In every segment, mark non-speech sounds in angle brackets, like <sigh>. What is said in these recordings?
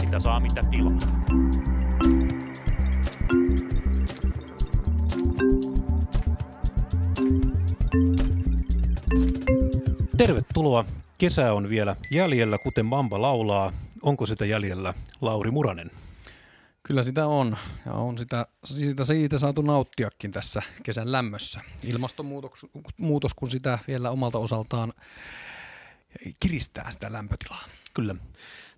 Mitä saa, mitä tilaa. Tervetuloa. Kesä on vielä jäljellä, kuten Mamba laulaa. Onko sitä jäljellä Lauri Muranen? Kyllä sitä on, ja on sitä, siitä, siitä saatu nauttiakin tässä kesän lämmössä. Ilmastonmuutos, muutos, kun sitä vielä omalta osaltaan kiristää sitä lämpötilaa. Kyllä.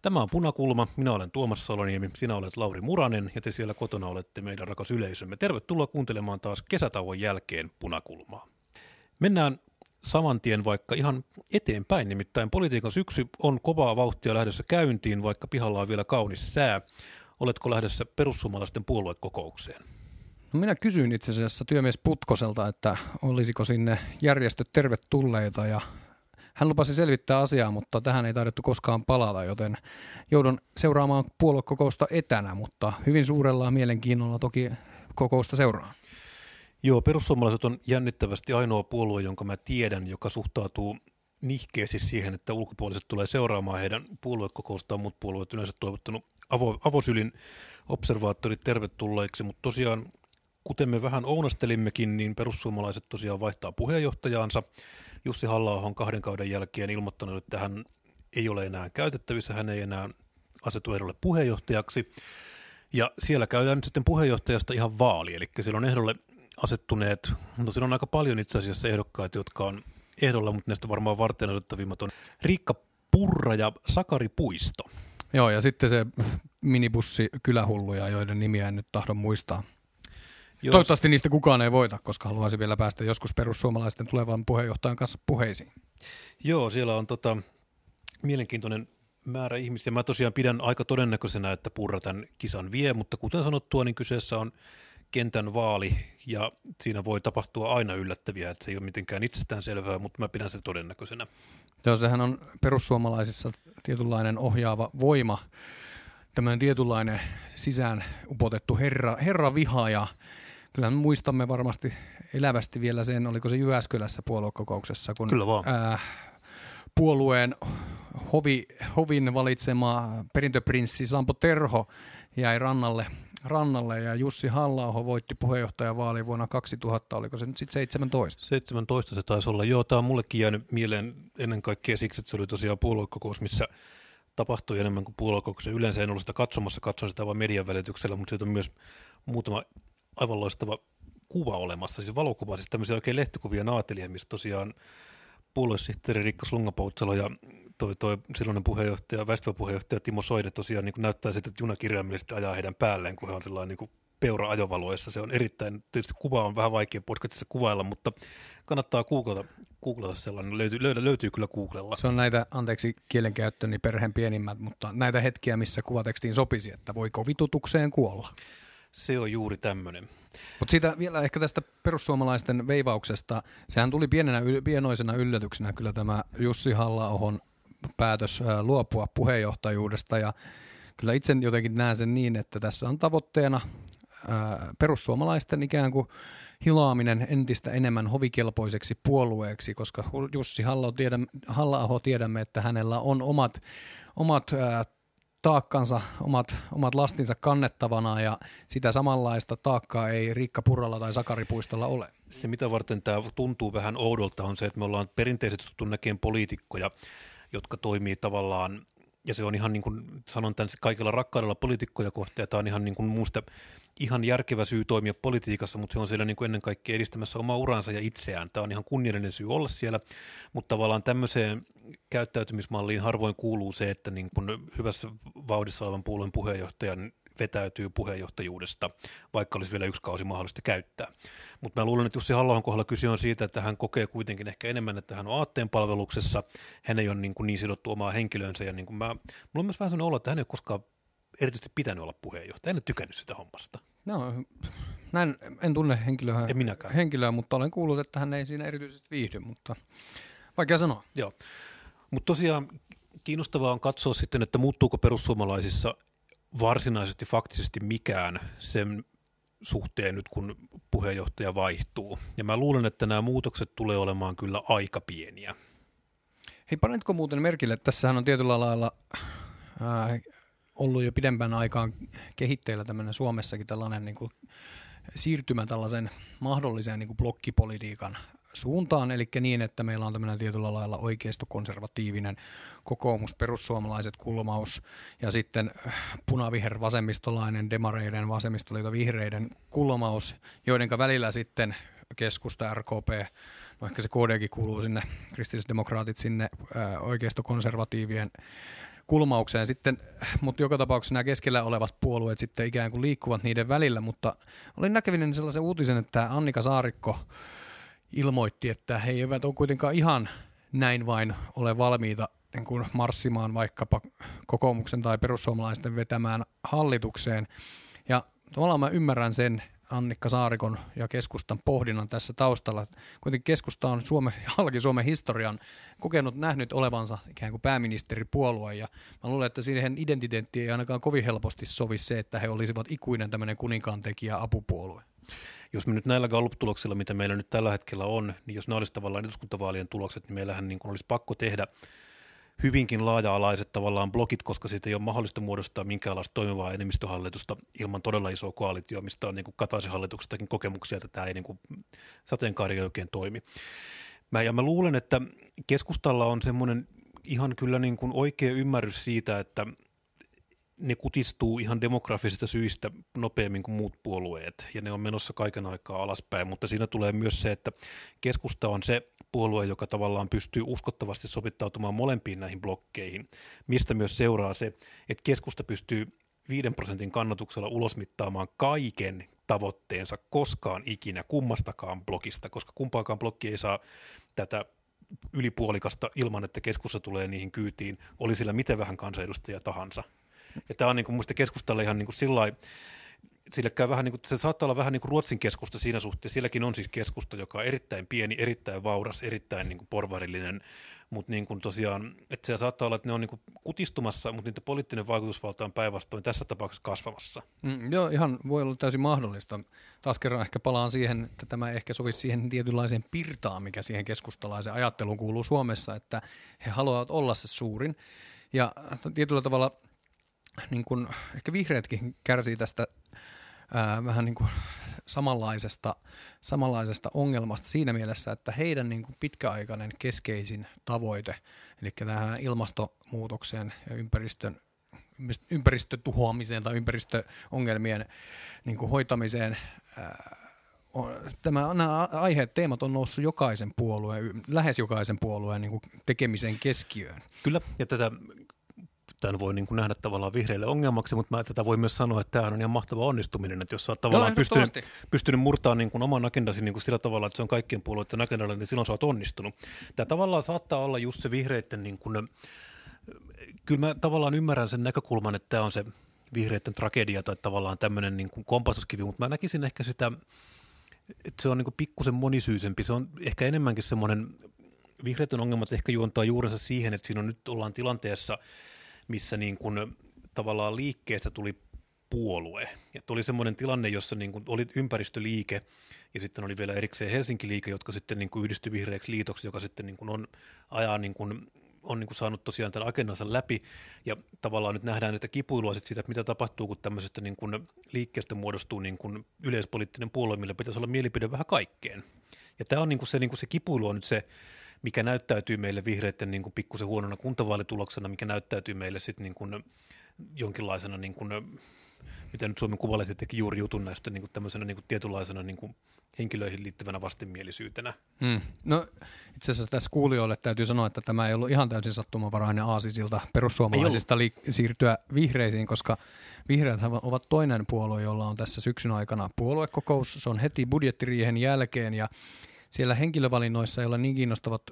Tämä on Punakulma. Minä olen Tuomas Saloniemi, sinä olet Lauri Muranen ja te siellä kotona olette meidän rakas yleisömme. Tervetuloa kuuntelemaan taas kesätauon jälkeen Punakulmaa. Mennään saman tien vaikka ihan eteenpäin, nimittäin politiikan syksy on kovaa vauhtia lähdössä käyntiin, vaikka pihalla on vielä kaunis sää. Oletko lähdössä perussuomalaisten puoluekokoukseen? No minä kysyin itse asiassa työmies Putkoselta, että olisiko sinne järjestöt tervetulleita ja hän lupasi selvittää asiaa, mutta tähän ei taidettu koskaan palata, joten joudun seuraamaan puoluekokousta etänä, mutta hyvin suurella mielenkiinnolla toki kokousta seuraan. Joo, perussuomalaiset on jännittävästi ainoa puolue, jonka mä tiedän, joka suhtautuu nihkeästi siihen, että ulkopuoliset tulee seuraamaan heidän puoluekokoustaan. Muut puolueet yleensä toivottanut avo, avosylin observaattorit tervetulleiksi, mutta tosiaan kuten me vähän ounastelimmekin, niin perussuomalaiset tosiaan vaihtaa puheenjohtajaansa. Jussi halla kahden kauden jälkeen ilmoittanut, että hän ei ole enää käytettävissä, hän ei enää asetu ehdolle puheenjohtajaksi. Ja siellä käydään nyt sitten puheenjohtajasta ihan vaali, eli siellä on ehdolle asettuneet, no siinä on aika paljon itse asiassa ehdokkaita, jotka on ehdolla, mutta näistä varmaan varten otettavimmat on Riikka Purra ja Sakari Puisto. Joo, ja sitten se minibussi kylähulluja, joiden nimiä en nyt tahdon muistaa. Joo. Toivottavasti niistä kukaan ei voita, koska haluaisin vielä päästä joskus perussuomalaisten tulevan puheenjohtajan kanssa puheisiin. Joo, siellä on tota, mielenkiintoinen määrä ihmisiä. Mä tosiaan pidän aika todennäköisenä, että Purra tämän kisan vie, mutta kuten sanottua, niin kyseessä on kentän vaali ja siinä voi tapahtua aina yllättäviä, että se ei ole mitenkään itsestään selvää, mutta mä pidän sitä todennäköisenä. Joo, sehän on perussuomalaisissa tietynlainen ohjaava voima, tämmöinen tietynlainen sisään upotettu herra, herra viha ja kyllä me muistamme varmasti elävästi vielä sen, oliko se Jyväskylässä puoluekokouksessa, kun Kyllä vaan. Ää, puolueen hovi, hovin valitsema perintöprinssi Sampo Terho jäi rannalle rannalle ja Jussi halla voitti puheenjohtajavaali vuonna 2000, oliko se nyt sitten 17? 17 se taisi olla. Joo, tämä on mullekin jäänyt mieleen ennen kaikkea siksi, että se oli tosiaan puoluekokous, missä tapahtui enemmän kuin puoluekokous. Yleensä en ollut sitä katsomassa, katsoin sitä vain median välityksellä, mutta siitä on myös muutama aivan loistava kuva olemassa, siis valokuva, siis tämmöisiä oikein lehtikuvia naatelia, missä tosiaan puoluesihteeri Rikka Slungapoutsalo ja toi, toi silloinen puheenjohtaja, väestöpuheenjohtaja Timo Soide tosiaan niin näyttää sitten, että juna kirjaimellisesti ajaa heidän päälleen, kun he on sellainen niin peura ajovaloissa. Se on erittäin, tietysti kuva on vähän vaikea podcastissa kuvailla, mutta kannattaa googlata, googlata sellainen, löytyy, löydä, löytyy kyllä Googlella. Se on näitä, anteeksi kielenkäyttöni perheen pienimmät, mutta näitä hetkiä, missä kuvatekstiin sopisi, että voiko vitutukseen kuolla. Se on juuri tämmöinen. Mutta siitä vielä ehkä tästä perussuomalaisten veivauksesta, sehän tuli pienenä, pienoisena yllätyksenä kyllä tämä Jussi halla päätös luopua puheenjohtajuudesta ja kyllä itse jotenkin näen sen niin, että tässä on tavoitteena perussuomalaisten ikään kuin hilaaminen entistä enemmän hovikelpoiseksi puolueeksi, koska Jussi Halla-aho tiedämme, että hänellä on omat, omat taakkansa, omat, omat lastinsa kannettavana ja sitä samanlaista taakkaa ei Riikka Purralla tai Sakaripuistolla ole. Se mitä varten tämä tuntuu vähän oudolta on se, että me ollaan perinteisesti tuttu näkeen poliitikkoja, jotka toimii tavallaan, ja se on ihan niin kuin, sanon tämän kaikilla rakkaudella poliitikkoja kohtaan, tämä on ihan niin kuin muusta ihan järkevä syy toimia politiikassa, mutta he on siellä niin kuin ennen kaikkea edistämässä omaa uransa ja itseään. Tämä on ihan kunniallinen syy olla siellä, mutta tavallaan tämmöiseen käyttäytymismalliin harvoin kuuluu se, että niin kuin hyvässä vauhdissa olevan puolueen puheenjohtajan vetäytyy puheenjohtajuudesta, vaikka olisi vielä yksi kausi mahdollista käyttää. Mutta mä luulen, että Jussi halla kohdalla kyse on siitä, että hän kokee kuitenkin ehkä enemmän, että hän on aatteen palveluksessa, hän ei ole niin, kuin niin sidottu omaa henkilöönsä, ja niin kuin mä, mulla on myös vähän sellainen olo, että hän ei ole koskaan erityisesti pitänyt olla puheenjohtaja, en ole tykännyt sitä hommasta. No, näin, en tunne henkilöä, en minäkään. henkilöä, mutta olen kuullut, että hän ei siinä erityisesti viihdy, mutta vaikea sanoa. Joo, mutta tosiaan kiinnostavaa on katsoa sitten, että muuttuuko perussuomalaisissa varsinaisesti faktisesti mikään sen suhteen nyt, kun puheenjohtaja vaihtuu. Ja mä luulen, että nämä muutokset tulee olemaan kyllä aika pieniä. Hei, panetko muuten merkille, että tässähän on tietyllä lailla ää, ollut jo pidempään aikaan kehitteillä tämmöinen Suomessakin tällainen niin kuin siirtymä tällaisen mahdolliseen niin kuin blokkipolitiikan suuntaan, eli niin, että meillä on tämmöinen tietyllä lailla oikeistokonservatiivinen kokoomus, perussuomalaiset kulmaus ja sitten punaviher vasemmistolainen, demareiden, vasemmistoliiton vihreiden kulmaus, joiden välillä sitten keskusta, RKP, no ehkä se KDkin kuuluu sinne, kristillisdemokraatit sinne oikeistokonservatiivien kulmaukseen sitten, mutta joka tapauksessa nämä keskellä olevat puolueet sitten ikään kuin liikkuvat niiden välillä, mutta olin näkevinen sellaisen uutisen, että Annika Saarikko ilmoitti, että he eivät ole kuitenkaan ihan näin vain ole valmiita niin kuin marssimaan vaikkapa kokoomuksen tai perussuomalaisten vetämään hallitukseen. Ja tavallaan mä ymmärrän sen Annikka Saarikon ja keskustan pohdinnan tässä taustalla. Kuitenkin keskusta on Suomen, halki Suomen historian kokenut, nähnyt olevansa ikään kuin pääministeripuolue ja mä luulen, että siihen identiteettiin ei ainakaan kovin helposti sovi se, että he olisivat ikuinen tämmöinen kuninkaan tekijä apupuolue jos me nyt näillä Gallup-tuloksilla, mitä meillä nyt tällä hetkellä on, niin jos ne olisi tavallaan eduskuntavaalien tulokset, niin meillähän niin kuin olisi pakko tehdä hyvinkin laaja-alaiset tavallaan blokit, koska siitä ei ole mahdollista muodostaa minkäänlaista toimivaa enemmistöhallitusta ilman todella isoa koalitioa, mistä on niin kuin Kataisen hallituksestakin kokemuksia, että tämä ei niin kuin sateenkaari oikein toimi. Mä, ja mä luulen, että keskustalla on semmoinen ihan kyllä niin kuin oikea ymmärrys siitä, että ne kutistuu ihan demografisista syistä nopeammin kuin muut puolueet, ja ne on menossa kaiken aikaa alaspäin, mutta siinä tulee myös se, että keskusta on se puolue, joka tavallaan pystyy uskottavasti sovittautumaan molempiin näihin blokkeihin, mistä myös seuraa se, että keskusta pystyy 5 prosentin kannatuksella ulosmittaamaan kaiken tavoitteensa koskaan ikinä kummastakaan blokista, koska kumpaakaan blokki ei saa tätä ylipuolikasta ilman, että keskussa tulee niihin kyytiin, oli sillä miten vähän kansanedustajia tahansa. Ja tämä on niin kuin, muista keskustalle ihan niin kuin sillä sille käy vähän niin kuin, se saattaa olla vähän niin kuin Ruotsin keskusta siinä suhteessa. Sielläkin on siis keskusta, joka on erittäin pieni, erittäin vauras, erittäin niin kuin porvarillinen, mutta niin kuin tosiaan, että se saattaa olla, että ne on niin kuin kutistumassa, mutta niiden poliittinen vaikutusvalta on päinvastoin tässä tapauksessa kasvamassa. Mm, joo, ihan voi olla täysin mahdollista. Taas kerran ehkä palaan siihen, että tämä ehkä sovisi siihen tietynlaiseen pirtaan, mikä siihen keskustalaisen ajatteluun kuuluu Suomessa, että he haluavat olla se suurin. Ja tietyllä tavalla – niin kuin, ehkä vihreätkin kärsii tästä ää, vähän niin kuin samanlaisesta, samanlaisesta ongelmasta siinä mielessä, että heidän niin kuin pitkäaikainen keskeisin tavoite, eli tähän ilmastonmuutokseen ja ympäristön ympäristötuhoamiseen tai ympäristöongelmien niin kuin hoitamiseen. Tämä, nämä aiheet, teemat on noussut jokaisen puolueen, lähes jokaisen puolueen niin kuin tekemisen keskiöön. Kyllä, ja tätä tämän voi niin kuin nähdä tavallaan vihreille ongelmaksi, mutta mä tätä voi myös sanoa, että tämä on ihan mahtava onnistuminen, että jos sä oot tavallaan no, pystynyt, pystynyt murtamaan niin kuin oman agendasi niin kuin sillä tavalla, että se on kaikkien puolueiden agendalla, niin silloin sä oot onnistunut. Tämä tavallaan saattaa olla just se vihreiden, niin kuin, kyllä mä tavallaan ymmärrän sen näkökulman, että tämä on se vihreiden tragedia tai tavallaan tämmöinen niin kuin kompastuskivi, mutta mä näkisin ehkä sitä, että se on niin kuin pikkusen monisyisempi, se on ehkä enemmänkin semmoinen, vihreiden ongelmat ehkä juontaa juurensa siihen, että siinä on nyt ollaan tilanteessa, missä niin kuin tavallaan liikkeestä tuli puolue. Ja tuli semmoinen tilanne, jossa niin kuin oli ympäristöliike ja sitten oli vielä erikseen Helsinki-liike, jotka sitten niin kuin yhdistyi vihreäksi liitoksi, joka sitten niin kuin on ajaa niin kuin on niin kuin saanut tosiaan tämän agendansa läpi, ja tavallaan nyt nähdään sitä kipuilua siitä, että mitä tapahtuu, kun tämmöisestä niin kuin liikkeestä muodostuu niin kuin yleispoliittinen puolue, millä pitäisi olla mielipide vähän kaikkeen. Ja tämä on niin kuin se, niin kuin se kipuilu on nyt se, mikä näyttäytyy meille vihreiden niin kuin pikkusen huonona kuntavaalituloksena, mikä näyttäytyy meille sitten niin kuin jonkinlaisena, niin kuin, mitä nyt Suomen kuvalaiset teki juuri jutun näistä niin kuin tämmöisenä niin kuin tietynlaisena niin kuin henkilöihin liittyvänä vastenmielisyytenä. Hmm. No itse asiassa tässä kuulijoille täytyy sanoa, että tämä ei ollut ihan täysin sattumavarainen aasisilta perussuomalaisista li- siirtyä vihreisiin, koska vihreät ovat toinen puolue, jolla on tässä syksyn aikana puoluekokous. Se on heti budjettiriihen jälkeen ja siellä henkilövalinnoissa ei ole niin kiinnostavat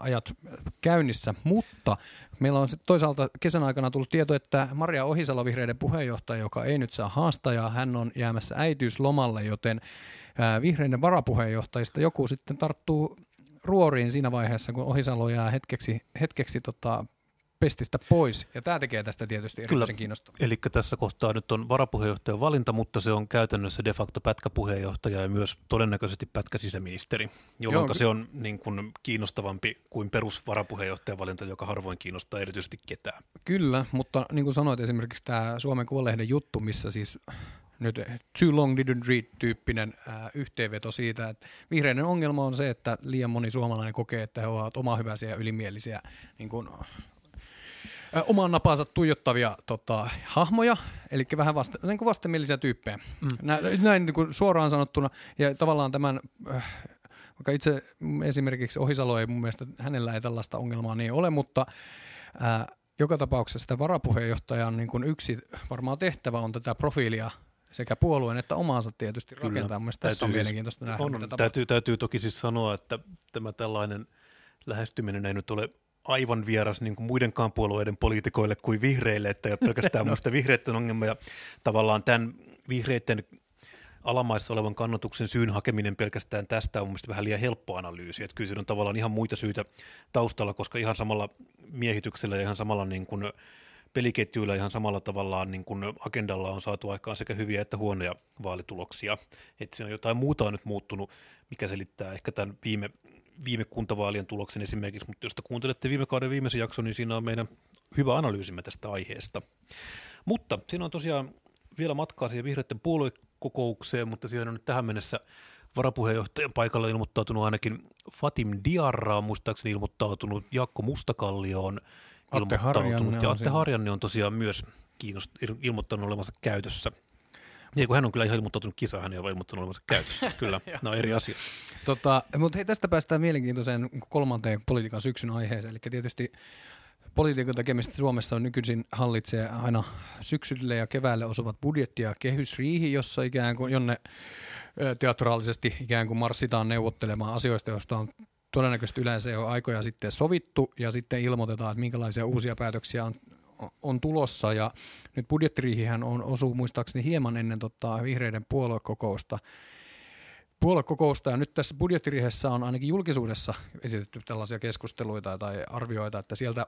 ajat käynnissä, mutta meillä on toisaalta kesän aikana tullut tieto, että Maria Ohisalo, vihreiden puheenjohtaja, joka ei nyt saa haastajaa, hän on jäämässä äitiyslomalle, joten vihreiden varapuheenjohtajista joku sitten tarttuu ruoriin siinä vaiheessa, kun Ohisalo jää hetkeksi, hetkeksi tota, pestistä pois. Ja tämä tekee tästä tietysti erityisen kiinnostavaa. Eli tässä kohtaa nyt on varapuheenjohtajan valinta, mutta se on käytännössä de facto pätkäpuheenjohtaja ja myös todennäköisesti pätkäsisäministeri, jolloin Joo, se on niin kuin kiinnostavampi kuin perusvarapuheenjohtajan valinta, joka harvoin kiinnostaa erityisesti ketään. Kyllä, mutta niin kuin sanoit esimerkiksi tämä Suomen Kuolehden juttu, missä siis nyt too long didn't read-tyyppinen ää, yhteenveto siitä, että vihreiden ongelma on se, että liian moni suomalainen kokee, että he ovat omahyväisiä ja ylimielisiä niin kuin, ää, oman napansa tuijottavia tota, hahmoja, eli vähän vasta, niin kuin vastenmielisiä tyyppejä. Mm. Näin, näin niin kuin suoraan sanottuna, ja tavallaan tämän... Äh, vaikka itse esimerkiksi Ohisalo ei mun mielestä, hänellä ei tällaista ongelmaa niin ole, mutta ää, joka tapauksessa sitä varapuheenjohtajan niin kuin yksi varmaan tehtävä on tätä profiilia sekä puolueen että omaansa tietysti Kyllä. rakentaa. Mielestäni tässä on siis- mielenkiintoista nähdä, on, mitä täytyy, täytyy toki siis sanoa, että tämä tällainen lähestyminen ei nyt ole aivan vieras niin kuin muidenkaan puolueiden poliitikoille kuin vihreille, että ei ole pelkästään muista vihreiden ongelma ja tavallaan tämän vihreiden alamaissa olevan kannatuksen syyn hakeminen pelkästään tästä on mielestäni vähän liian helppo analyysi, että kyllä siinä on tavallaan ihan muita syitä taustalla, koska ihan samalla miehityksellä ja ihan samalla niin kuin peliketjuilla ihan samalla tavallaan niin kuin agendalla on saatu aikaan sekä hyviä että huonoja vaalituloksia. Että se on jotain muuta on nyt muuttunut, mikä selittää ehkä tämän viime, viime kuntavaalien tuloksen esimerkiksi, mutta jos te kuuntelette viime kauden viimeisen jakson, niin siinä on meidän hyvä analyysimme tästä aiheesta. Mutta siinä on tosiaan vielä matkaa siihen vihreiden puoluekokoukseen, mutta siihen on nyt tähän mennessä varapuheenjohtajan paikalla ilmoittautunut ainakin Fatim Diarra on muistaakseni ilmoittautunut, Jakko Mustakallio on Atte Harjanne ja Atte Harjanne on tosiaan myös kiinnost, ilmoittanut olevansa käytössä. Niin, kun hän on kyllä ihan ilmoittautunut kisa, hän ei ole ilmoittanut olevansa käytössä. <laughs> Kyllä, no eri asia. Tota, mutta hei, tästä päästään mielenkiintoiseen kolmanteen politiikan syksyn aiheeseen. Eli tietysti politiikan tekemistä Suomessa on nykyisin hallitsee aina syksylle ja keväälle osuvat budjetti- ja kehysriihi, jossa ikään kuin, jonne teatraalisesti ikään kuin marssitaan neuvottelemaan asioista, joista on todennäköisesti yleensä jo aikoja sitten sovittu ja sitten ilmoitetaan, että minkälaisia uusia päätöksiä on, on tulossa ja nyt budjettiriihihän on osuu muistaakseni hieman ennen tota, vihreiden puoluekokousta. Puoluekokousta ja nyt tässä budjettiriihessä on ainakin julkisuudessa esitetty tällaisia keskusteluita tai arvioita, että sieltä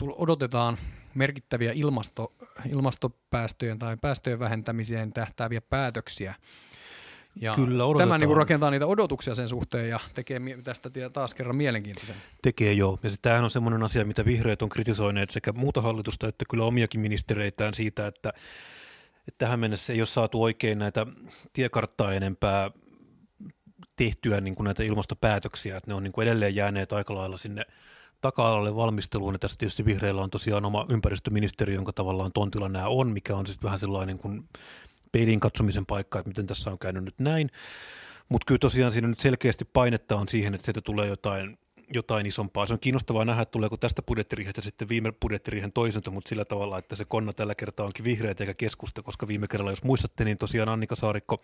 odotetaan merkittäviä ilmasto, ilmastopäästöjen tai päästöjen vähentämiseen tähtääviä päätöksiä – ja Kyllä odotetaan. Tämä niin kuin rakentaa niitä odotuksia sen suhteen ja tekee tästä taas kerran mielenkiintoisen. Tekee joo. Ja tämähän on semmoinen asia, mitä vihreät on kritisoineet sekä muuta hallitusta että kyllä omiakin ministereitään siitä, että, että tähän mennessä ei ole saatu oikein näitä tiekarttaa enempää tehtyä niin kuin näitä ilmastopäätöksiä, että ne on niin kuin edelleen jääneet aika lailla sinne taka-alalle valmisteluun, ja tässä tietysti vihreillä on tosiaan oma ympäristöministeriö, jonka tavallaan tontilla nämä on, mikä on sitten vähän sellainen kuin peilin katsomisen paikka, että miten tässä on käynyt nyt näin. Mutta kyllä tosiaan siinä nyt selkeästi painetta on siihen, että sieltä tulee jotain, jotain isompaa. Se on kiinnostavaa nähdä, että tuleeko tästä budjettiriihestä sitten viime budjettiriihen toiselta, mutta sillä tavalla, että se konna tällä kertaa onkin vihreät eikä keskusta, koska viime kerralla, jos muistatte, niin tosiaan Annika Saarikko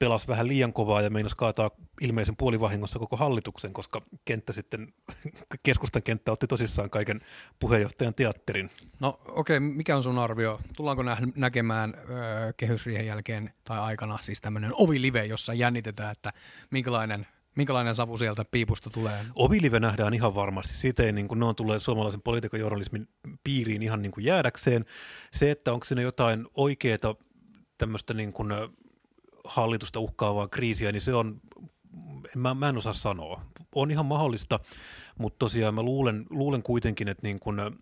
pelasi vähän liian kovaa ja meinasi kaataa ilmeisen puolivahingossa koko hallituksen, koska kenttä sitten, <laughs> keskustan kenttä otti tosissaan kaiken puheenjohtajan teatterin. No okei, okay, mikä on sun arvio? Tullaanko nä- näkemään öö, kehysriihen jälkeen tai aikana siis tämmöinen ovilive, jossa jännitetään, että minkälainen Minkälainen savu sieltä piipusta tulee? Ovilive nähdään ihan varmasti. Siitä ei, niin kuin, ne on tulee suomalaisen politiikan journalismin piiriin ihan niin kuin jäädäkseen. Se, että onko siinä jotain oikeaa tämmöistä niin kuin hallitusta uhkaavaa kriisiä, niin se on, mä, mä en osaa sanoa. On ihan mahdollista, mutta tosiaan mä luulen, luulen kuitenkin, että niin kun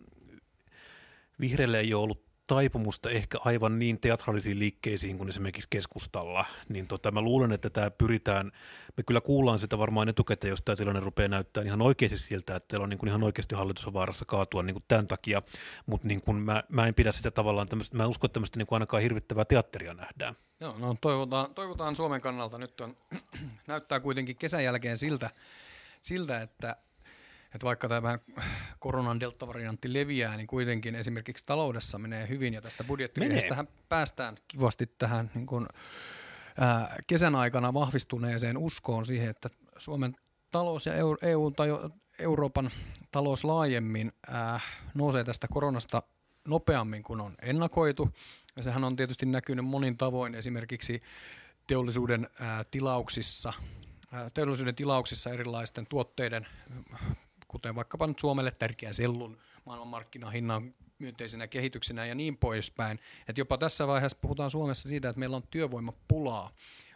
vihreille ei ole ollut taipumusta ehkä aivan niin teatraalisiin liikkeisiin kuin esimerkiksi keskustalla, niin tota, mä luulen, että tämä pyritään, me kyllä kuullaan sitä varmaan etukäteen, jos tämä tilanne rupeaa näyttää ihan oikeasti siltä, että teillä on niin kuin ihan oikeasti hallitus on vaarassa kaatua niin kuin tämän takia, mutta niin kuin mä, mä en pidä sitä tavallaan tämmöistä, mä en usko, että tämmöistä niin kuin ainakaan hirvittävää teatteria nähdään. Joo, no toivotaan, toivotaan Suomen kannalta nyt on, <clears throat> näyttää kuitenkin kesän jälkeen siltä, siltä että että vaikka tämä koronan deltavariantti leviää, niin kuitenkin esimerkiksi taloudessa menee hyvin ja tästä budjettiriihestähän päästään kivasti tähän niin kuin, ää, kesän aikana vahvistuneeseen uskoon siihen, että Suomen talous ja EU tai Euroopan talous laajemmin ää, nousee tästä koronasta nopeammin kuin on ennakoitu. Ja sehän on tietysti näkynyt monin tavoin esimerkiksi teollisuuden ää, tilauksissa, ää, teollisuuden tilauksissa erilaisten tuotteiden kuten vaikkapa nyt Suomelle tärkeä sellun maailmanmarkkinahinnan myönteisenä kehityksenä ja niin poispäin. Et jopa tässä vaiheessa puhutaan Suomessa siitä, että meillä on työvoimapulaa.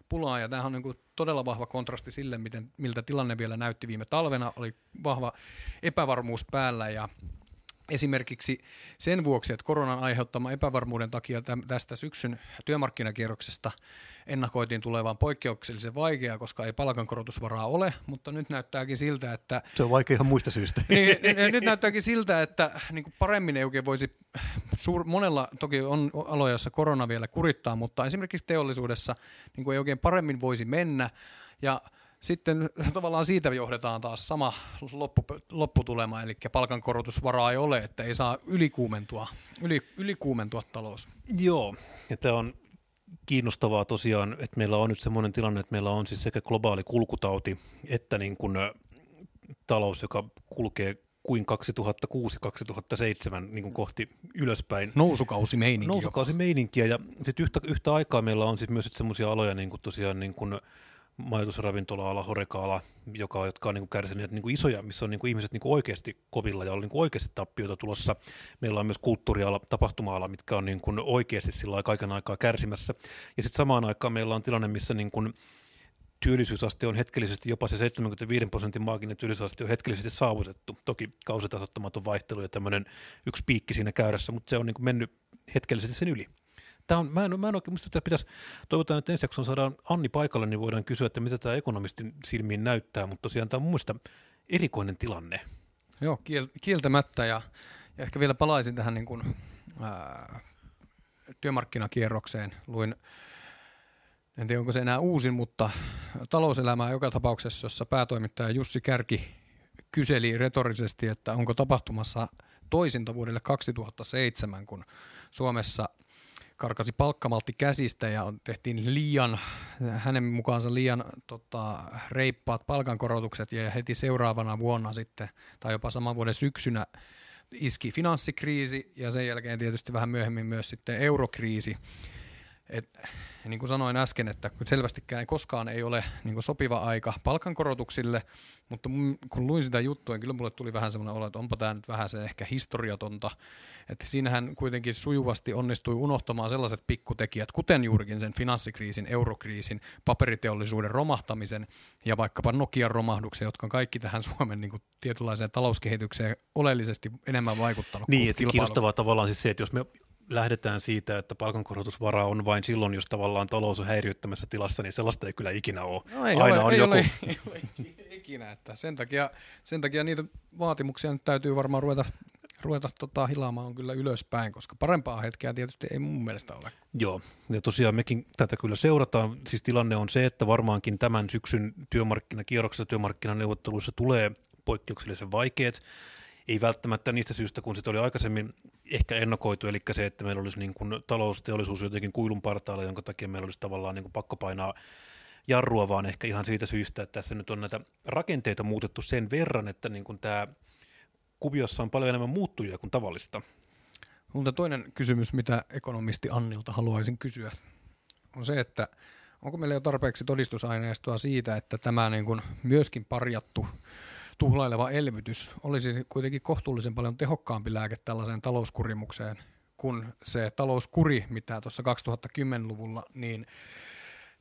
Pulaa, ja tämähän on niin todella vahva kontrasti sille, miten, miltä tilanne vielä näytti viime talvena. Oli vahva epävarmuus päällä ja Esimerkiksi sen vuoksi, että koronan aiheuttama epävarmuuden takia tästä syksyn työmarkkinakierroksesta ennakoitiin tulevan poikkeuksellisen vaikeaa, koska ei palkankorotusvaraa ole, mutta nyt näyttääkin siltä, että... Se on vaikea ihan muista syistä. Niin, nyt näyttääkin siltä, että niin kuin paremmin ei oikein voisi... Suur, monella toki on aloja, joissa korona vielä kurittaa, mutta esimerkiksi teollisuudessa niin kuin ei oikein paremmin voisi mennä, ja sitten <laughs> tavallaan siitä johdetaan taas sama loppu, lopputulema, eli palkankorotusvaraa ei ole, että ei saa ylikuumentua, yli, ylikuumentua talous. Joo, ja tämä on kiinnostavaa tosiaan, että meillä on nyt semmoinen tilanne, että meillä on siis sekä globaali kulkutauti että niin kuin talous, joka kulkee kuin 2006-2007 niin kuin kohti ylöspäin. Nousukausi meininkiä. Nousukausi meininkiä ja sitten yhtä, yhtä aikaa meillä on sitten myös semmoisia aloja niin kuin tosiaan niin kuin majoitusravintola-ala, horeka-ala, joka, jotka on niin kuin kärsineet niin kuin isoja, missä on niin kuin ihmiset niin kuin oikeasti kovilla ja on niin kuin oikeasti tappioita tulossa. Meillä on myös kulttuuriala, tapahtuma-ala, mitkä on niin kuin oikeasti sillä kaiken aikaa kärsimässä. Ja sitten samaan aikaan meillä on tilanne, missä niin kuin työllisyysaste on hetkellisesti jopa se 75 prosentin maaginen työllisyysaste on hetkellisesti saavutettu. Toki kausitasottamaton vaihtelu ja tämmöinen yksi piikki siinä käyrässä, mutta se on niin kuin mennyt hetkellisesti sen yli. Tämä on, mä en, mä en oikein, musta pitäisi, toivotaan, että ensi jakson saadaan Anni paikalle, niin voidaan kysyä, että mitä tämä ekonomistin silmiin näyttää, mutta tosiaan tämä on mun erikoinen tilanne. Joo, kiel, kieltämättä, ja, ja ehkä vielä palaisin tähän niin kuin, ää, työmarkkinakierrokseen. Luin, en tiedä onko se enää uusin, mutta talouselämää joka tapauksessa, jossa päätoimittaja Jussi Kärki kyseli retorisesti, että onko tapahtumassa toisinta vuodelle 2007, kun Suomessa – karkasi palkkamaltti käsistä ja tehtiin liian, hänen mukaansa liian tota, reippaat palkankorotukset ja heti seuraavana vuonna sitten, tai jopa saman vuoden syksynä, iski finanssikriisi ja sen jälkeen tietysti vähän myöhemmin myös sitten eurokriisi. Et, niin kuin sanoin äsken, että selvästikään koskaan ei ole niin sopiva aika palkankorotuksille, mutta kun luin sitä juttua, niin kyllä mulle tuli vähän semmoinen olo, että onpa tämä nyt vähän se ehkä historiatonta. Että siinähän kuitenkin sujuvasti onnistui unohtamaan sellaiset pikkutekijät, kuten juurikin sen finanssikriisin, eurokriisin, paperiteollisuuden romahtamisen ja vaikkapa Nokian romahduksen, jotka on kaikki tähän Suomen niin kuin tietynlaiseen talouskehitykseen oleellisesti enemmän vaikuttanut. Niin, että kiinnostavaa tavallaan siis se, että jos me lähdetään siitä, että palkankorotusvara on vain silloin, jos tavallaan talous on häiriöttömässä tilassa, niin sellaista ei kyllä ikinä ole. No ei Aina ole, on ei joku... Ole, ei ole <laughs> ikinä, että sen takia, sen takia niitä vaatimuksia nyt täytyy varmaan ruveta ruveta tota, hilaamaan kyllä ylöspäin, koska parempaa hetkeä tietysti ei mun mielestä ole. Joo, ja tosiaan mekin tätä kyllä seurataan. Siis tilanne on se, että varmaankin tämän syksyn työmarkkinakierroksessa työmarkkinaneuvotteluissa tulee poikkeuksellisen vaikeat. Ei välttämättä niistä syistä, kun se oli aikaisemmin ehkä ennakoitu, eli se, että meillä olisi niin kuin talousteollisuus jotenkin kuilun partaalla, jonka takia meillä olisi tavallaan niin kuin pakko painaa jarrua, vaan ehkä ihan siitä syystä, että tässä nyt on näitä rakenteita muutettu sen verran, että niin kuin tämä kuviossa on paljon enemmän muuttujia kuin tavallista. Mutta toinen kysymys, mitä ekonomisti Annilta haluaisin kysyä, on se, että onko meillä jo tarpeeksi todistusaineistoa siitä, että tämä niin kuin myöskin parjattu tuhlaileva elvytys olisi kuitenkin kohtuullisen paljon tehokkaampi lääke tällaiseen talouskurimukseen kuin se talouskuri, mitä tuossa 2010-luvulla niin,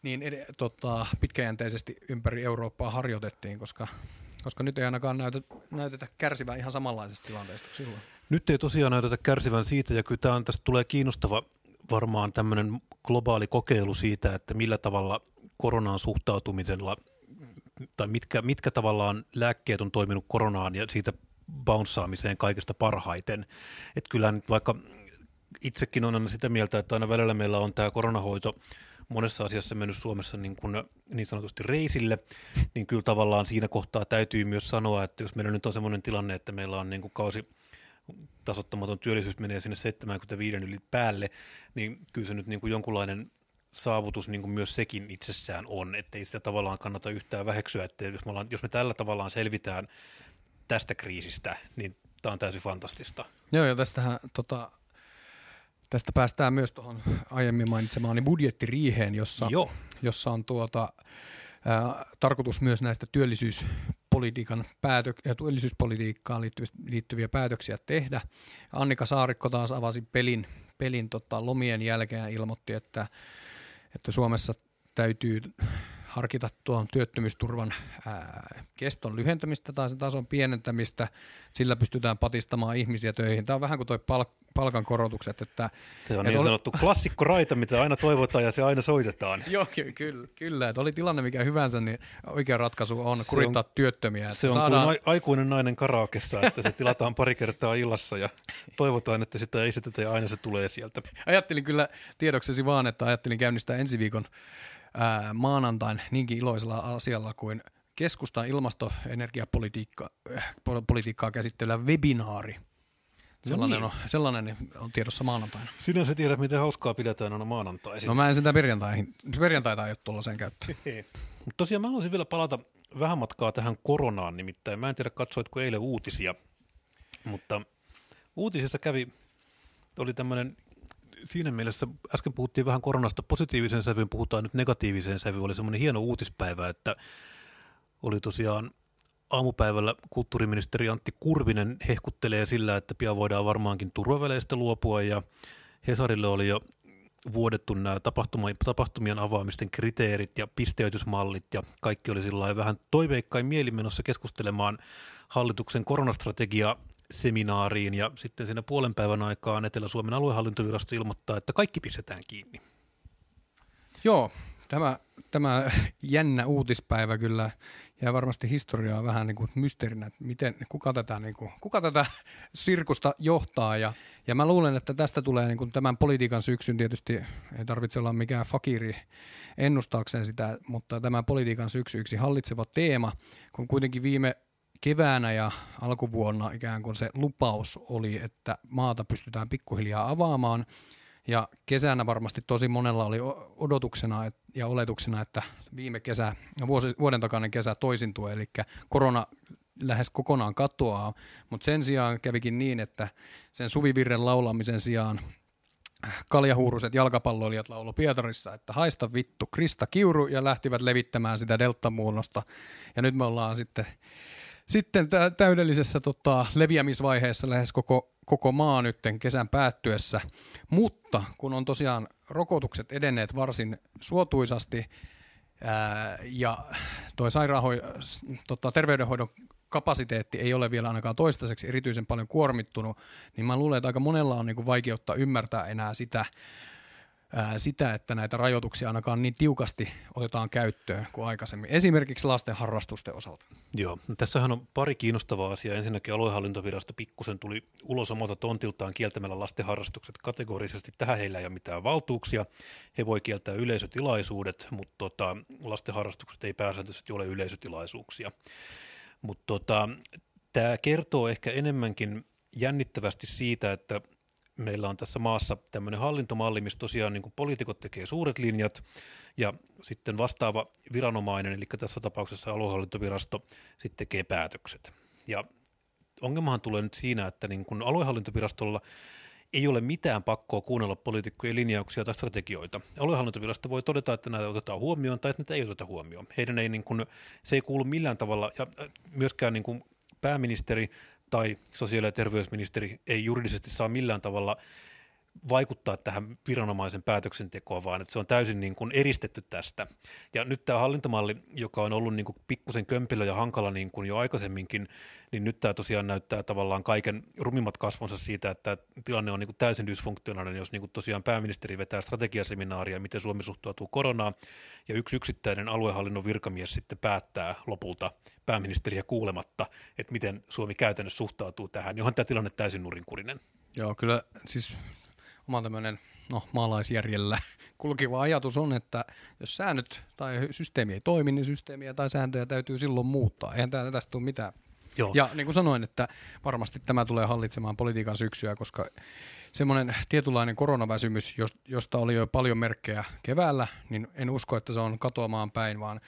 niin ed- tota, pitkäjänteisesti ympäri Eurooppaa harjoitettiin, koska, koska nyt ei ainakaan näytä, näytetä kärsivän ihan samanlaisesta tilanteesta silloin. Nyt ei tosiaan näytetä kärsivän siitä, ja kyllä on, tästä tulee kiinnostava varmaan tämmöinen globaali kokeilu siitä, että millä tavalla koronaan suhtautumisella – tai mitkä, mitkä tavallaan lääkkeet on toiminut koronaan ja siitä bounceaamiseen kaikista parhaiten. Että kyllä nyt vaikka itsekin on aina sitä mieltä, että aina välillä meillä on tämä koronahoito monessa asiassa mennyt Suomessa niin, kuin niin sanotusti reisille, niin kyllä tavallaan siinä kohtaa täytyy myös sanoa, että jos meillä nyt on sellainen tilanne, että meillä on niin kuin kausi tasottamaton työllisyys menee sinne 75 yli päälle, niin kyllä se nyt niin kuin jonkunlainen saavutus niin kuin myös sekin itsessään on, ettei sitä tavallaan kannata yhtään väheksyä, että jos me, ollaan, jos me tällä tavallaan selvitään tästä kriisistä, niin tämä on täysin fantastista. Joo, ja tästähän, tota, tästä päästään myös tuohon aiemmin mainitsemaani budjettiriiheen, jossa, Joo. jossa on tuota, ää, tarkoitus myös näistä työllisyys politiikan päätö- ja työllisyyspolitiikkaan liittyviä päätöksiä tehdä. Annika Saarikko taas avasi pelin, pelin tota, lomien jälkeen ja ilmoitti, että, että Suomessa täytyy harkita tuon työttömyysturvan ää, keston lyhentämistä tai sen tason pienentämistä. Sillä pystytään patistamaan ihmisiä töihin. Tämä on vähän kuin tuo pal- palkankorotukset. Että, se on niin sanottu klassikko raita, mitä aina toivotaan ja se aina soitetaan. <laughs> Joo, kyllä, kyllä. Että oli tilanne mikä hyvänsä, niin oikea ratkaisu on se kurittaa on, työttömiä. Että se on saadaan... kuin aikuinen nainen karaokessa, että se tilataan pari kertaa illassa ja toivotaan, että sitä esitetään ja aina se tulee sieltä. Ajattelin kyllä tiedoksesi vaan, että ajattelin käynnistää ensi viikon ää, maanantain niinkin iloisella asialla kuin keskustan ilmastoenergiapolitiikkaa äh, käsittelevä webinaari. Sellainen, no niin. on, sellainen on tiedossa maanantaina. Sinä sä tiedät, miten hauskaa pidetään aina maanantaisin. No mä en sitä perjantaihin, perjantaita ei ole sen käyttää. <laughs> Mutta tosiaan mä haluaisin vielä palata vähän matkaa tähän koronaan nimittäin. Mä en tiedä, katsoitko eilen uutisia, mutta uutisissa kävi, oli tämmöinen siinä mielessä, äsken puhuttiin vähän koronasta positiiviseen sävyyn, puhutaan nyt negatiiviseen sävyyn. Oli semmoinen hieno uutispäivä, että oli tosiaan aamupäivällä kulttuuriministeri Antti Kurvinen hehkuttelee sillä, että pian voidaan varmaankin turvaväleistä luopua ja Hesarille oli jo vuodettu nämä tapahtumien avaamisten kriteerit ja pisteytysmallit ja kaikki oli sillä vähän toiveikkain mielimenossa keskustelemaan hallituksen koronastrategia seminaariin ja sitten siinä puolen päivän aikaan Etelä-Suomen aluehallintovirasto ilmoittaa, että kaikki pistetään kiinni. Joo, tämä, tämä jännä uutispäivä kyllä ja varmasti historiaa vähän niin kuin mysteerinä, että miten, kuka, tätä, niin kuin, kuka tätä sirkusta johtaa. Ja, ja mä luulen, että tästä tulee niin kuin tämän politiikan syksyn tietysti, ei tarvitse olla mikään fakiri ennustaakseen sitä, mutta tämän politiikan syksy yksi hallitseva teema, kun kuitenkin viime keväänä ja alkuvuonna ikään kuin se lupaus oli, että maata pystytään pikkuhiljaa avaamaan. Ja kesänä varmasti tosi monella oli odotuksena ja oletuksena, että viime kesä, vuoden takainen kesä toisintuu, eli korona lähes kokonaan katoaa, mutta sen sijaan kävikin niin, että sen suvivirren laulamisen sijaan kaljahuuruset jalkapalloilijat laulo Pietarissa, että haista vittu Krista Kiuru ja lähtivät levittämään sitä deltamuunnosta. Ja nyt me ollaan sitten sitten täydellisessä tota, leviämisvaiheessa lähes koko, koko maa nytten kesän päättyessä, mutta kun on tosiaan rokotukset edenneet varsin suotuisasti ää, ja tuo sairaanho- tota, terveydenhoidon kapasiteetti ei ole vielä ainakaan toistaiseksi erityisen paljon kuormittunut, niin mä luulen, että aika monella on niin vaikeutta ymmärtää enää sitä, sitä, että näitä rajoituksia ainakaan niin tiukasti otetaan käyttöön kuin aikaisemmin, esimerkiksi lasten harrastusten osalta. Joo, tässähän on pari kiinnostavaa asiaa. Ensinnäkin aluehallintovirasto pikkusen tuli ulos omalta tontiltaan kieltämällä lasten harrastukset kategorisesti. Tähän heillä ei ole mitään valtuuksia. He voi kieltää yleisötilaisuudet, mutta tota, lasten harrastukset ei pääsääntöisesti ole yleisötilaisuuksia. Mutta tota, tämä kertoo ehkä enemmänkin jännittävästi siitä, että meillä on tässä maassa tämmöinen hallintomalli, missä tosiaan niin poliitikot tekee suuret linjat ja sitten vastaava viranomainen, eli tässä tapauksessa aluehallintovirasto, sitten tekee päätökset. Ja ongelmahan tulee nyt siinä, että niin kuin aluehallintovirastolla ei ole mitään pakkoa kuunnella poliitikkojen linjauksia tai strategioita. Aluehallintovirasto voi todeta, että näitä otetaan huomioon tai että näitä ei oteta huomioon. Heidän ei, niin kuin, se ei kuulu millään tavalla, ja myöskään niin kuin pääministeri tai sosiaali- ja terveysministeri ei juridisesti saa millään tavalla vaikuttaa tähän viranomaisen päätöksentekoon, vaan että se on täysin niin kuin eristetty tästä. Ja nyt tämä hallintomalli, joka on ollut niin kuin pikkusen kömpelö ja hankala niin kuin jo aikaisemminkin, niin nyt tämä tosiaan näyttää tavallaan kaiken rumimmat kasvonsa siitä, että tilanne on niin kuin täysin dysfunktionaalinen, jos niin kuin tosiaan pääministeri vetää strategiaseminaaria, miten Suomi suhtautuu koronaan, ja yksi yksittäinen aluehallinnon virkamies sitten päättää lopulta pääministeriä kuulematta, että miten Suomi käytännössä suhtautuu tähän, johon tämä tilanne täysin nurinkurinen. Joo, kyllä siis oma tämmöinen no, maalaisjärjellä <laughs> kulkiva ajatus on, että jos säännöt tai systeemi ei toimi, niin systeemiä tai sääntöjä täytyy silloin muuttaa. Eihän tästä tule mitään. Joo. Ja niin kuin sanoin, että varmasti tämä tulee hallitsemaan politiikan syksyä, koska semmoinen tietynlainen koronaväsymys, josta oli jo paljon merkkejä keväällä, niin en usko, että se on katoamaan päin, vaan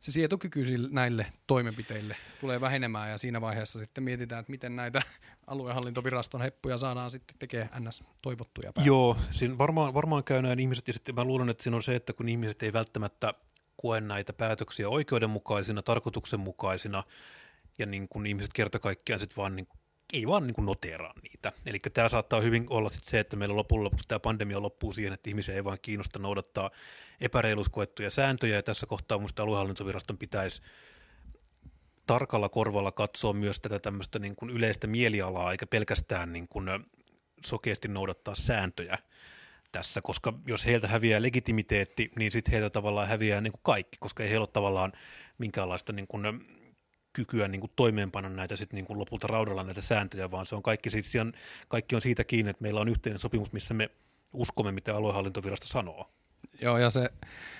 se sietokyky näille toimenpiteille tulee vähenemään ja siinä vaiheessa sitten mietitään, että miten näitä <laughs> aluehallintoviraston heppuja saadaan sitten tekemään ns. toivottuja päivä. Joo, siinä varmaan, varmaan käy näin ihmiset ja sitten mä luulen, että siinä on se, että kun ihmiset ei välttämättä koe näitä päätöksiä oikeudenmukaisina, tarkoituksenmukaisina, ja niin kuin ihmiset kerta kaikkiaan sitten vaan niin ei vaan niin kuin noteeraa niitä. Eli tämä saattaa hyvin olla sit se, että meillä lopulla tämä pandemia loppuu siihen, että ihmisiä ei vaan kiinnosta noudattaa epäreiluskoettuja sääntöjä, ja tässä kohtaa minusta aluehallintoviraston pitäisi tarkalla korvalla katsoa myös tätä tämmöistä niin kuin yleistä mielialaa, eikä pelkästään niin kuin sokeasti noudattaa sääntöjä tässä, koska jos heiltä häviää legitimiteetti, niin sitten heiltä tavallaan häviää niin kuin kaikki, koska ei heillä ole tavallaan minkäänlaista niin kuin kykyä niin kuin toimeenpanna näitä sit niin kuin lopulta raudalla näitä sääntöjä, vaan se on kaikki, sit, kaikki on siitä kiinni, että meillä on yhteinen sopimus, missä me uskomme, mitä aluehallintovirasto sanoo. Joo, ja se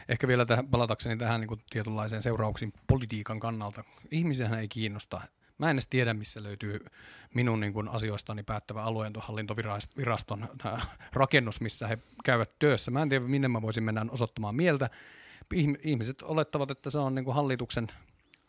ehkä vielä tähän, palatakseni tähän niin kuin tietynlaiseen seurauksiin politiikan kannalta. Ihmisiähän ei kiinnosta. Mä en edes tiedä, missä löytyy minun niin kuin, asioistani päättävä alueenhallintoviraston äh, rakennus, missä he käyvät työssä. Mä en tiedä, minne mä voisin mennä osoittamaan mieltä. Ihmiset olettavat, että se on niin kuin hallituksen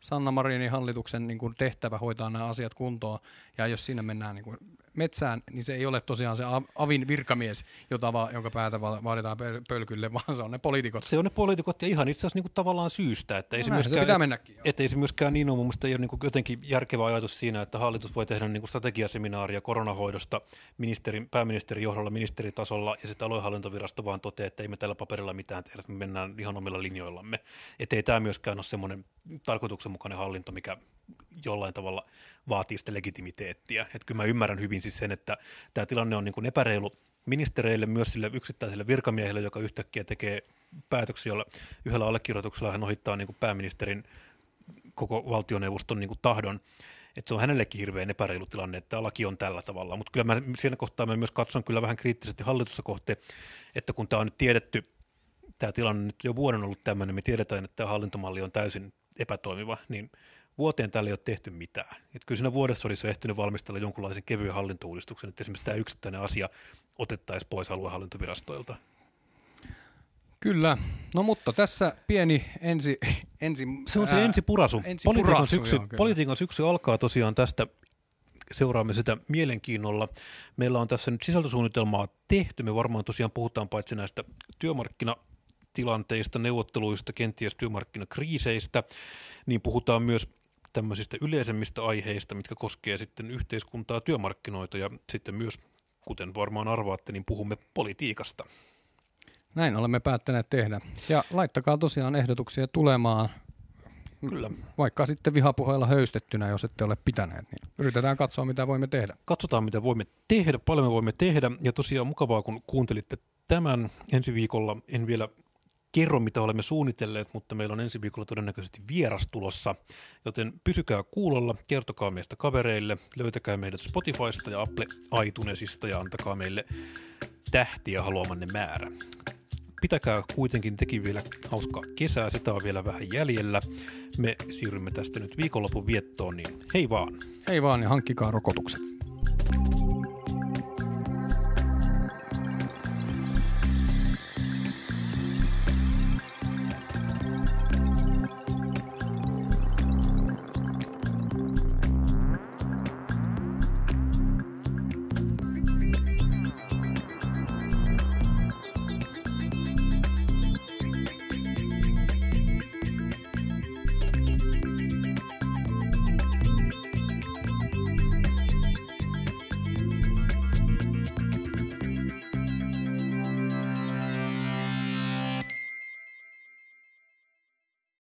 Sanna Marinin hallituksen niin kuin tehtävä hoitaa nämä asiat kuntoon, ja jos siinä mennään niin kuin metsään, niin se ei ole tosiaan se avin virkamies, jota va, jonka päätä vaaditaan pölkylle, <laughs> vaan se on ne poliitikot. Se on ne poliitikot ja ihan itse asiassa niin kuin tavallaan syystä. Että ei no se, myöskään, se pitää mennäkin. Että ei se myöskään niin ole, mun mielestä ei ole niin kuin jotenkin järkevä ajatus siinä, että hallitus voi tehdä niin kuin strategiaseminaaria koronahoidosta ministerin, pääministerin johdolla ministeritasolla ja sitten aluehallintovirasto vaan toteaa, että ei me tällä paperilla mitään tehdä, me mennään ihan omilla linjoillamme. Että ei tämä myöskään ole semmoinen tarkoituksenmukainen hallinto, mikä jollain tavalla vaatii sitä legitimiteettiä. Että kyllä mä ymmärrän hyvin siis sen, että tämä tilanne on niin kuin epäreilu ministereille, myös sille yksittäiselle virkamiehelle, joka yhtäkkiä tekee päätöksiä, jolla yhdellä allekirjoituksella hän ohittaa niin kuin pääministerin koko valtioneuvoston niin kuin tahdon. Että se on hänellekin hirveän epäreilu tilanne, että laki on tällä tavalla. Mutta kyllä mä siinä kohtaa mä myös katson kyllä vähän kriittisesti hallitusta kohti, että kun tämä on nyt tiedetty, tämä tilanne nyt jo vuoden ollut tämmöinen, me tiedetään, että tämä hallintomalli on täysin epätoimiva, niin vuoteen tällä ei ole tehty mitään. Et kyllä siinä vuodessa olisi jo ehtinyt valmistella jonkunlaisen kevyen hallintouudistuksen, että esimerkiksi tämä yksittäinen asia otettaisiin pois aluehallintovirastoilta. Kyllä, no mutta tässä pieni ensi... <laughs> ensi se on se ää, ensi purasu. Ensi politiikan, purasu syksy, joo, politiikan syksy alkaa tosiaan tästä seuraamme sitä mielenkiinnolla. Meillä on tässä nyt sisältösuunnitelmaa tehty. Me varmaan tosiaan puhutaan paitsi näistä työmarkkinatilanteista, neuvotteluista, kenties työmarkkinakriiseistä, niin puhutaan myös tämmöisistä yleisemmistä aiheista, mitkä koskee sitten yhteiskuntaa, työmarkkinoita ja sitten myös, kuten varmaan arvaatte, niin puhumme politiikasta. Näin olemme päättäneet tehdä. Ja laittakaa tosiaan ehdotuksia tulemaan. Kyllä. Vaikka sitten vihapuheella höystettynä, jos ette ole pitäneet, niin yritetään katsoa, mitä voimme tehdä. Katsotaan, mitä voimme tehdä, paljon me voimme tehdä. Ja tosiaan mukavaa, kun kuuntelitte tämän. Ensi viikolla en vielä kerro, mitä olemme suunnitelleet, mutta meillä on ensi viikolla todennäköisesti vieras tulossa, joten pysykää kuulolla, kertokaa meistä kavereille, löytäkää meidät Spotifysta ja Apple iTunesista ja antakaa meille tähtiä haluamanne määrä. Pitäkää kuitenkin teki vielä hauskaa kesää, sitä on vielä vähän jäljellä. Me siirrymme tästä nyt viikonlopun viettoon, niin hei vaan. Hei vaan ja hankkikaa rokotukset.